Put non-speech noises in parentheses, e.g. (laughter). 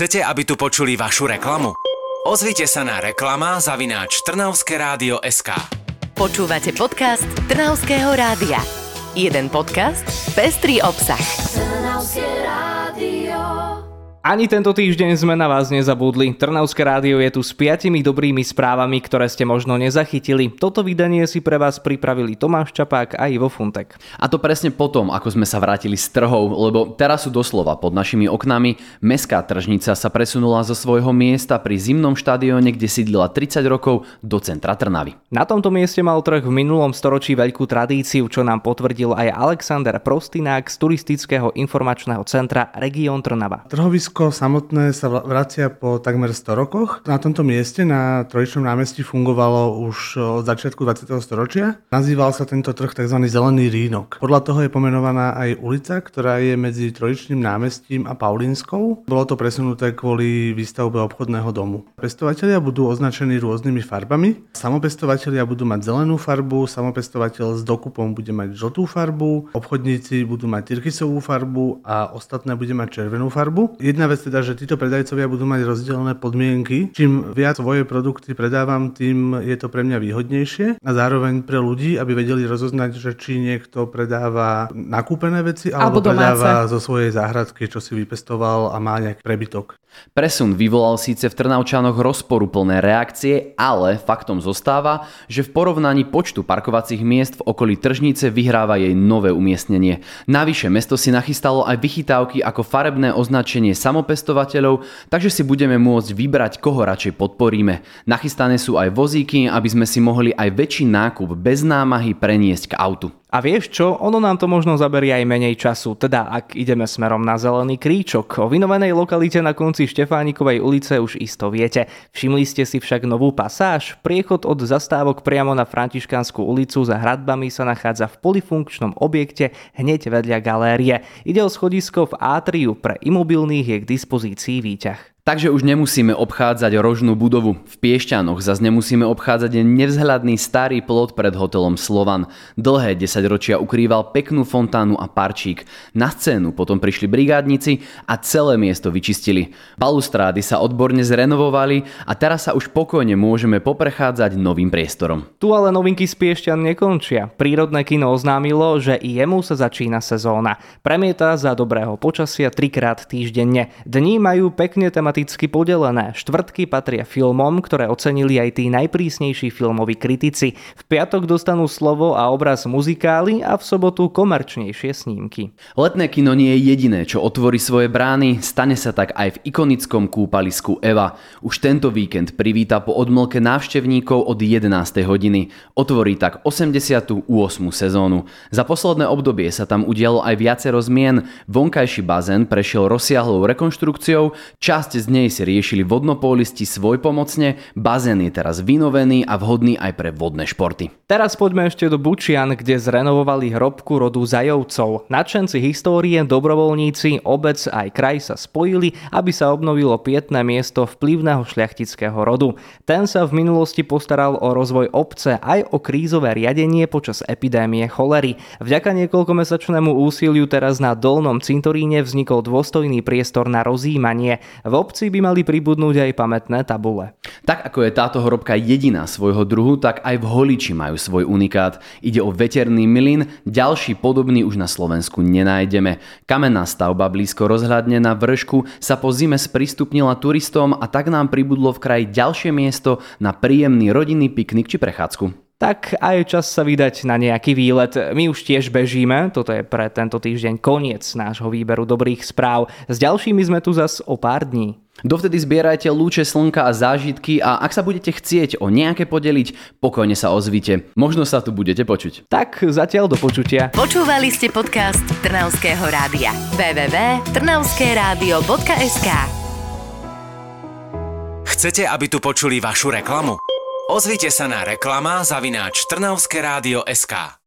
Chcete, aby tu počuli vašu reklamu? Ozvite sa na reklama zavináč Trnavské rádio SK. Počúvate podcast Trnavského rádia. Jeden podcast, pestrý obsah. Trnavské rádio. Ani tento týždeň sme na vás nezabudli. Trnavské rádio je tu s piatimi dobrými správami, ktoré ste možno nezachytili. Toto vydanie si pre vás pripravili Tomáš Čapák a Ivo Funtek. A to presne potom, ako sme sa vrátili z trhov, lebo teraz sú doslova pod našimi oknami. Mestská tržnica sa presunula zo svojho miesta pri zimnom štadióne, kde sídlila 30 rokov, do centra Trnavy. Na tomto mieste mal trh v minulom storočí veľkú tradíciu, čo nám potvrdil aj Alexander Prostinák z turistického informačného centra Region Trnava. Trhovisko samotné sa vracia po takmer 100 rokoch. Na tomto mieste na Trojičnom námestí fungovalo už od začiatku 20. storočia. Nazýval sa tento trh tzv. Zelený rínok. Podľa toho je pomenovaná aj ulica, ktorá je medzi Trojičným námestím a Paulínskou. Bolo to presunuté kvôli výstavbe obchodného domu. Pestovatelia budú označení rôznymi farbami. Samopestovatelia budú mať zelenú farbu, samopestovateľ s dokupom bude mať žltú farbu, obchodníci budú mať tyrkysovú farbu a ostatné bude mať červenú farbu. Jedna vec teda, že títo predajcovia budú mať rozdielne podmienky. Čím viac svoje produkty predávam, tým je to pre mňa výhodnejšie a zároveň pre ľudí, aby vedeli rozoznať, že či niekto predáva nakúpené veci alebo, Alebo predáva zo svojej záhradky, čo si vypestoval a má nejaký prebytok. Presun vyvolal síce v Trnavčanoch rozporuplné reakcie, ale faktom zostáva, že v porovnaní počtu parkovacích miest v okolí tržnice vyhráva jej nové umiestnenie. Navyše mesto si nachystalo aj vychytávky ako farebné označenie samopestovateľov, takže si budeme môcť vybrať, koho radšej podporíme. Nachystané sú aj vozíky, aby sme si mohli aj väčší nákup bez námahy preniesť k autu. A vieš čo, ono nám to možno zaberie aj menej času, teda ak ideme smerom na Zelený kríčok. O vynovanej lokalite na konci Štefánikovej ulice už isto viete. Všimli ste si však novú pasáž? Priechod od zastávok priamo na Františkanskú ulicu za hradbami sa nachádza v polifunkčnom objekte hneď vedľa galérie. Ide o schodisko v átriu, pre imobilných je k dispozícii výťah. Takže už nemusíme obchádzať rožnú budovu. V Piešťanoch zase nemusíme obchádzať nevzhľadný starý plot pred hotelom Slovan. Dlhé 10 ročia ukrýval peknú fontánu a parčík. Na scénu potom prišli brigádnici a celé miesto vyčistili. Balustrády sa odborne zrenovovali a teraz sa už pokojne môžeme poprechádzať novým priestorom. Tu ale novinky z Piešťan nekončia. Prírodné kino oznámilo, že i jemu sa začína sezóna. Premieta za dobrého počasia trikrát týždenne. Dní majú pekne tematicky podelené. Štvrtky patria filmom, ktoré ocenili aj tí najprísnejší filmoví kritici. V piatok dostanú slovo a obraz muzikály a v sobotu komerčnejšie snímky. Letné kino nie je jediné, čo otvorí svoje brány, stane sa tak aj v ikonickom kúpalisku Eva. Už tento víkend privíta po odmlke návštevníkov od 11. hodiny. Otvorí tak 88. sezónu. Za posledné obdobie sa tam udialo aj viacero zmien. Vonkajší bazén prešiel rozsiahlou rekonštrukciou, časť nej si riešili vodnopólisti svojpomocne, bazén je teraz vynovený a vhodný aj pre vodné športy. Teraz poďme ešte do Bučian, kde zrenovovali hrobku rodu Zajovcov. Nadšenci histórie, dobrovoľníci, obec aj kraj sa spojili, aby sa obnovilo pietné miesto vplyvného šľachtického rodu. Ten sa v minulosti postaral o rozvoj obce aj o krízové riadenie počas epidémie cholery. Vďaka niekoľkomesačnému úsiliu teraz na Dolnom cintoríne vznikol dôstojný priestor na rozjímanie. V obci by mali pribudnúť aj pamätné tabule. Tak ako je táto hrobka jediná svojho druhu, tak aj v Holiči majú svoj unikát. Ide o veterný mlyn, ďalší podobný už na Slovensku nenájdeme. Kamenná stavba blízko rozhľadne na vršku sa po zime sprístupnila turistom a tak nám pribudlo v kraji ďalšie miesto na príjemný rodinný piknik či prechádzku. Tak aj čas sa vydať na nejaký výlet. My už tiež bežíme, toto je pre tento týždeň koniec nášho výberu dobrých správ. S ďalšími sme tu zas o pár dní. Dovtedy zbierajte lúče slnka a zážitky a ak sa budete chcieť o nejaké podeliť, pokojne sa ozvite. Možno sa tu budete počuť. Tak zatiaľ do počutia. (laughs) Počúvali ste podcast Trnavského rádia. www.trnavskeradio.sk Chcete, aby tu počuli vašu reklamu? Ozvite sa na reklama zavináč Trnavské rádio SK.